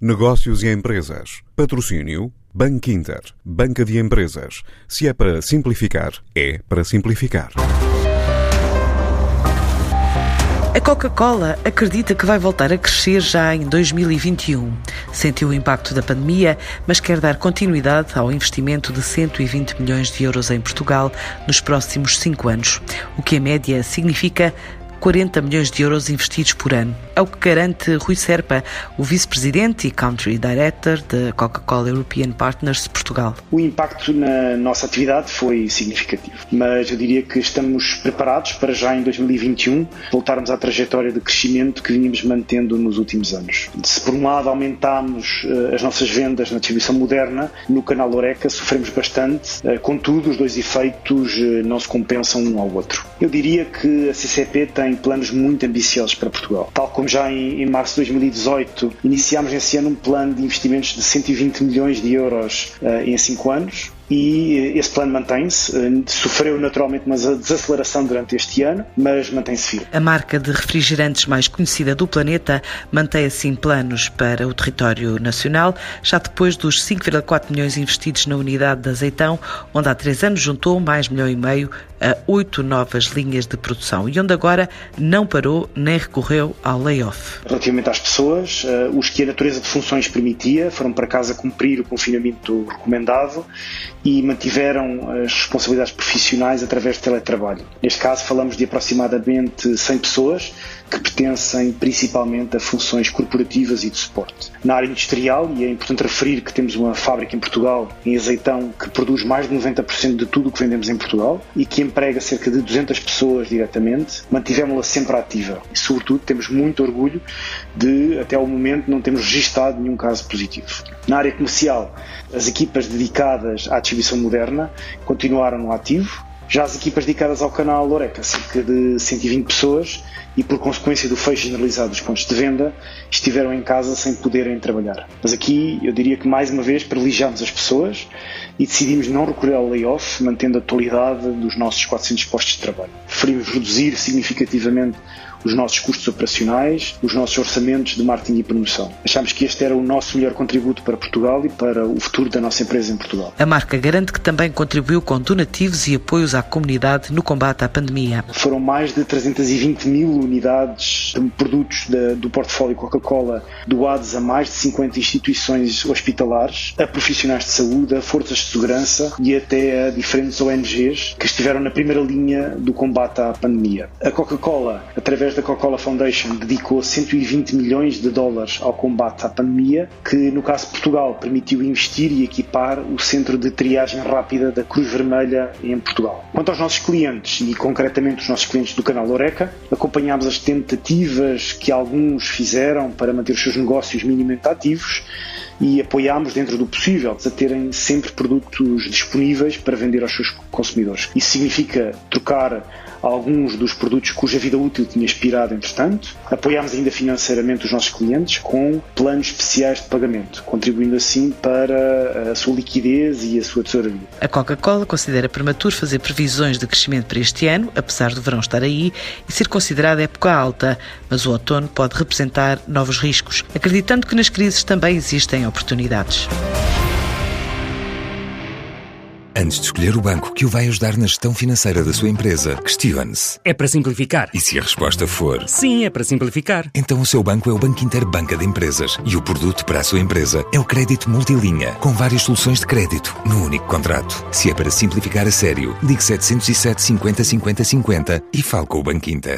Negócios e empresas. Patrocínio. Banco Inter. Banca de empresas. Se é para simplificar, é para simplificar. A Coca-Cola acredita que vai voltar a crescer já em 2021. Sentiu o impacto da pandemia, mas quer dar continuidade ao investimento de 120 milhões de euros em Portugal nos próximos cinco anos, o que, em média, significa 40 milhões de euros investidos por ano. É o que garante Rui Serpa, o vice-presidente e country director da Coca-Cola European Partners de Portugal. O impacto na nossa atividade foi significativo, mas eu diria que estamos preparados para já em 2021 voltarmos à trajetória de crescimento que vínhamos mantendo nos últimos anos. Se por um lado aumentámos uh, as nossas vendas na distribuição moderna, no canal Oreca sofremos bastante, uh, contudo os dois efeitos uh, não se compensam um ao outro. Eu diria que a CCP tem tem planos muito ambiciosos para Portugal. Tal como já em, em março de 2018 iniciámos esse ano um plano de investimentos de 120 milhões de euros uh, em 5 anos, e esse plano mantém-se. Eh, sofreu naturalmente uma desaceleração durante este ano, mas mantém-se firme. A marca de refrigerantes mais conhecida do planeta mantém assim planos para o território nacional, já depois dos 5,4 milhões investidos na unidade de azeitão, onde há três anos juntou mais milhão e meio a oito novas linhas de produção e onde agora não parou nem recorreu ao layoff. Relativamente às pessoas, eh, os que a natureza de funções permitia foram para casa cumprir o confinamento recomendado e mantiveram as responsabilidades profissionais através de teletrabalho. Neste caso, falamos de aproximadamente 100 pessoas que pertencem principalmente a funções corporativas e de suporte. Na área industrial, e é importante referir que temos uma fábrica em Portugal, em Azeitão, que produz mais de 90% de tudo o que vendemos em Portugal e que emprega cerca de 200 pessoas diretamente, mantivemos-la sempre ativa. E, sobretudo, temos muito orgulho de, até ao momento, não termos registado nenhum caso positivo. Na área comercial, as equipas dedicadas à distribuição moderna continuaram no ativo, já as equipas dedicadas ao canal Loreca, cerca de 120 pessoas, e por consequência do fecho generalizado dos pontos de venda, estiveram em casa sem poderem trabalhar. Mas aqui eu diria que mais uma vez privilegiámos as pessoas e decidimos não recorrer ao layoff, mantendo a atualidade dos nossos 400 postos de trabalho. Preferimos reduzir significativamente os nossos custos operacionais, os nossos orçamentos de marketing e promoção. Achamos que este era o nosso melhor contributo para Portugal e para o futuro da nossa empresa em Portugal. A marca garante que também contribuiu com donativos e apoios à comunidade no combate à pandemia. Foram mais de 320 mil unidades de produtos de, do portfólio Coca-Cola doados a mais de 50 instituições hospitalares, a profissionais de saúde, a forças de segurança e até a diferentes ONGs que estiveram na primeira linha do combate à pandemia. A Coca-Cola, através da Coca-Cola Foundation, dedicou 120 milhões de dólares ao combate à pandemia, que no caso de Portugal permitiu investir e equipar o centro de triagem rápida da Cruz Vermelha em Portugal. Quanto aos nossos clientes, e concretamente os nossos clientes do canal Oreca, acompanhámos as tentativas que alguns fizeram para manter os seus negócios minimamente ativos e apoiámos dentro do possível a terem sempre produtos disponíveis para vender aos seus consumidores. Isso significa trocar alguns dos produtos cuja vida útil tinha expirado entretanto. Apoiámos ainda financeiramente os nossos clientes com planos especiais de pagamento, contribuindo assim para a sua liquidez e a sua tesouraria. A Coca-Cola considera prematuro fazer previsões de crescimento para este ano, apesar do verão estar aí e ser considerada época alta, mas o outono pode representar novos riscos, acreditando que nas crises também existem oportunidades. Antes de escolher o banco que o vai ajudar na gestão financeira da sua empresa, questione-se. É para simplificar. E se a resposta for sim, é para simplificar, então o seu banco é o Banco Inter Banca de Empresas e o produto para a sua empresa é o crédito multilinha, com várias soluções de crédito no único contrato. Se é para simplificar a sério, ligue 707 50 50 50 e fale com o Banco Inter.